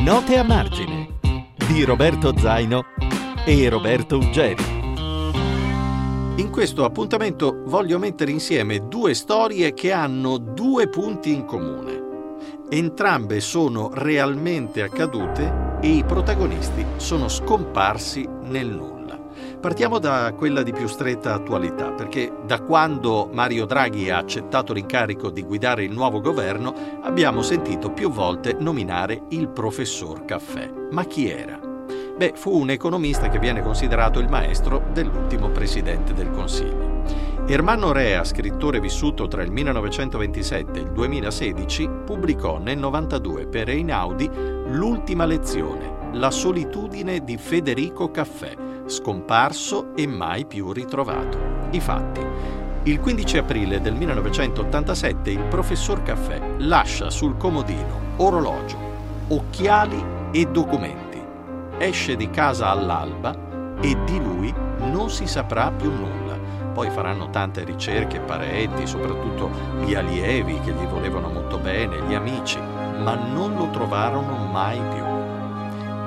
Note a margine di Roberto Zaino e Roberto Uggeri. In questo appuntamento voglio mettere insieme due storie che hanno due punti in comune. Entrambe sono realmente accadute e i protagonisti sono scomparsi nel nulla. Partiamo da quella di più stretta attualità, perché da quando Mario Draghi ha accettato l'incarico di guidare il nuovo governo abbiamo sentito più volte nominare il professor Caffè. Ma chi era? Beh, fu un economista che viene considerato il maestro dell'ultimo presidente del Consiglio. Ermanno Rea, scrittore vissuto tra il 1927 e il 2016, pubblicò nel 92 per Einaudi L'ultima lezione, la solitudine di Federico Caffè scomparso e mai più ritrovato. I fatti. Il 15 aprile del 1987 il professor Caffè lascia sul comodino orologio, occhiali e documenti. Esce di casa all'alba e di lui non si saprà più nulla. Poi faranno tante ricerche, parenti, soprattutto gli allievi che gli volevano molto bene, gli amici, ma non lo trovarono mai più.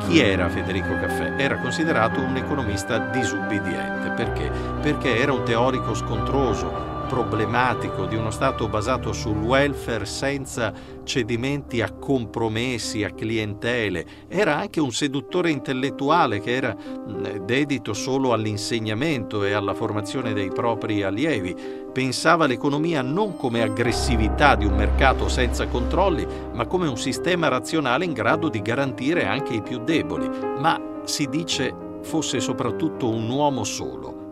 Chi era Federico Caffè? Era considerato un economista disubbidiente. Perché? Perché era un teorico scontroso, problematico di uno Stato basato sul welfare senza cedimenti a compromessi, a clientele. Era anche un seduttore intellettuale che era dedito solo all'insegnamento e alla formazione dei propri allievi. Pensava l'economia non come aggressività di un mercato senza controlli, ma come un sistema razionale in grado di garantire anche i più deboli. Ma si dice fosse soprattutto un uomo solo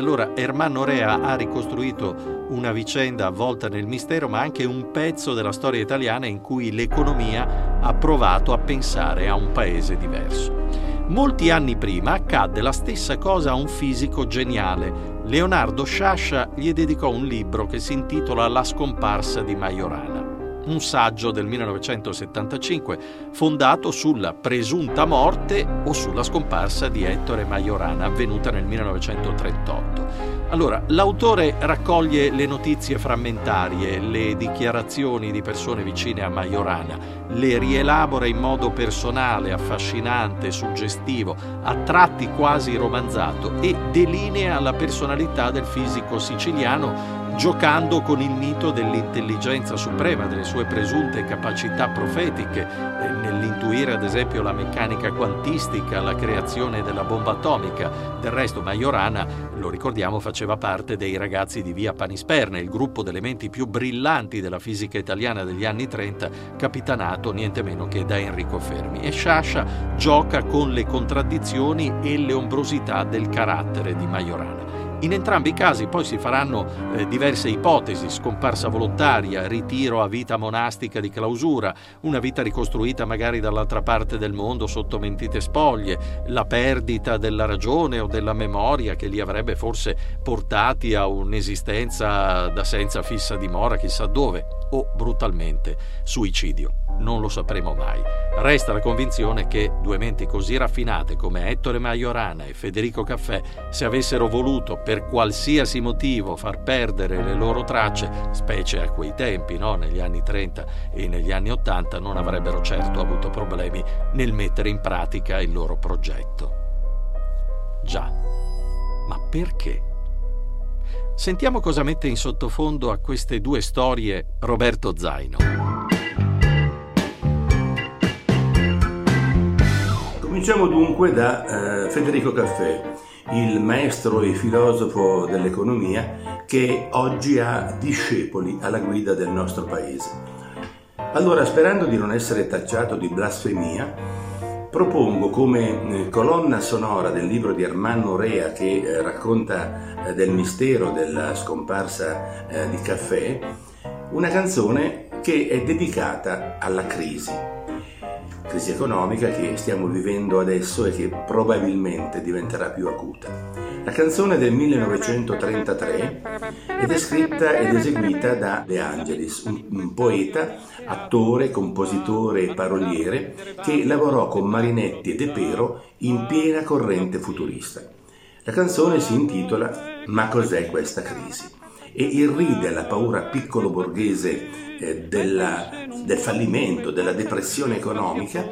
allora Ermanno Rea ha ricostruito una vicenda avvolta nel mistero, ma anche un pezzo della storia italiana in cui l'economia ha provato a pensare a un paese diverso. Molti anni prima accadde la stessa cosa a un fisico geniale. Leonardo Sciascia gli dedicò un libro che si intitola La scomparsa di Majorana un saggio del 1975 fondato sulla presunta morte o sulla scomparsa di Ettore Majorana avvenuta nel 1938. Allora, l'autore raccoglie le notizie frammentarie, le dichiarazioni di persone vicine a Majorana, le rielabora in modo personale, affascinante, suggestivo, a tratti quasi romanzato e delinea la personalità del fisico siciliano giocando con il mito dell'intelligenza suprema, delle sue presunte capacità profetiche, eh, nell'intuire ad esempio la meccanica quantistica, la creazione della bomba atomica. Del resto Majorana, lo ricordiamo, faceva parte dei ragazzi di Via Panisperna, il gruppo di elementi più brillanti della fisica italiana degli anni 30, capitanato niente meno che da Enrico Fermi. E Sciascia gioca con le contraddizioni e le ombrosità del carattere di Majorana. In entrambi i casi poi si faranno eh, diverse ipotesi, scomparsa volontaria, ritiro a vita monastica di clausura, una vita ricostruita magari dall'altra parte del mondo sotto mentite spoglie, la perdita della ragione o della memoria che li avrebbe forse portati a un'esistenza da senza fissa dimora chissà dove, o brutalmente suicidio non lo sapremo mai. Resta la convinzione che due menti così raffinate come Ettore Majorana e Federico Caffè, se avessero voluto per qualsiasi motivo far perdere le loro tracce, specie a quei tempi, no? negli anni 30 e negli anni 80, non avrebbero certo avuto problemi nel mettere in pratica il loro progetto. Già, ma perché? Sentiamo cosa mette in sottofondo a queste due storie Roberto Zaino. Cominciamo dunque da eh, Federico Caffè, il maestro e filosofo dell'economia che oggi ha discepoli alla guida del nostro paese. Allora, sperando di non essere tacciato di blasfemia, propongo come eh, colonna sonora del libro di Armando Rea che eh, racconta eh, del mistero della scomparsa di Caffè, una canzone che è dedicata alla crisi crisi economica che stiamo vivendo adesso e che probabilmente diventerà più acuta. La canzone del 1933 ed è scritta ed eseguita da De Angelis, un, un poeta, attore, compositore e paroliere che lavorò con Marinetti e De Pero in piena corrente futurista. La canzone si intitola Ma cos'è questa crisi? E irride la paura piccolo borghese eh, della, del fallimento, della depressione economica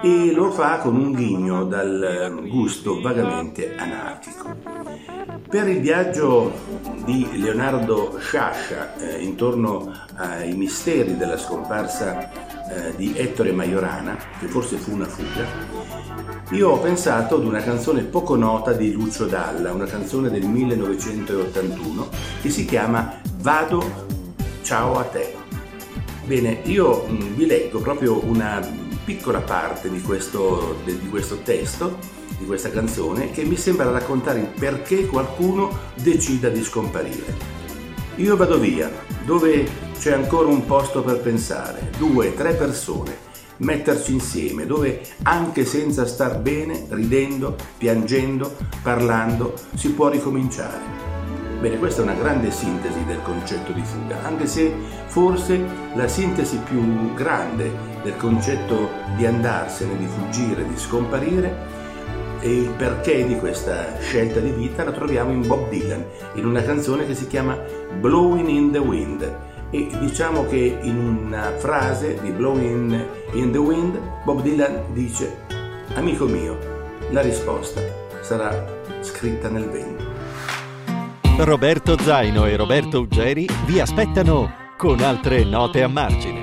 e lo fa con un ghigno dal gusto vagamente anarchico. Per il viaggio di Leonardo Sciascia eh, intorno ai misteri della scomparsa eh, di Ettore Majorana, che forse fu una fuga, io ho pensato ad una canzone poco nota di Lucio Dalla, una canzone del 1981 che si chiama Vado, ciao a te. Bene, io mm, vi leggo proprio una piccola parte di questo, di questo testo, di questa canzone, che mi sembra raccontare il perché qualcuno decida di scomparire. Io vado via, dove c'è ancora un posto per pensare, due, tre persone metterci insieme, dove anche senza star bene, ridendo, piangendo, parlando, si può ricominciare. Bene, questa è una grande sintesi del concetto di fuga, anche se forse la sintesi più grande del concetto di andarsene, di fuggire, di scomparire e il perché di questa scelta di vita la troviamo in Bob Dylan, in una canzone che si chiama Blowing in the Wind e diciamo che in una frase di Blowing in the Wind Bob Dylan dice amico mio la risposta sarà scritta nel vento Roberto Zaino e Roberto Uggeri vi aspettano con altre note a margine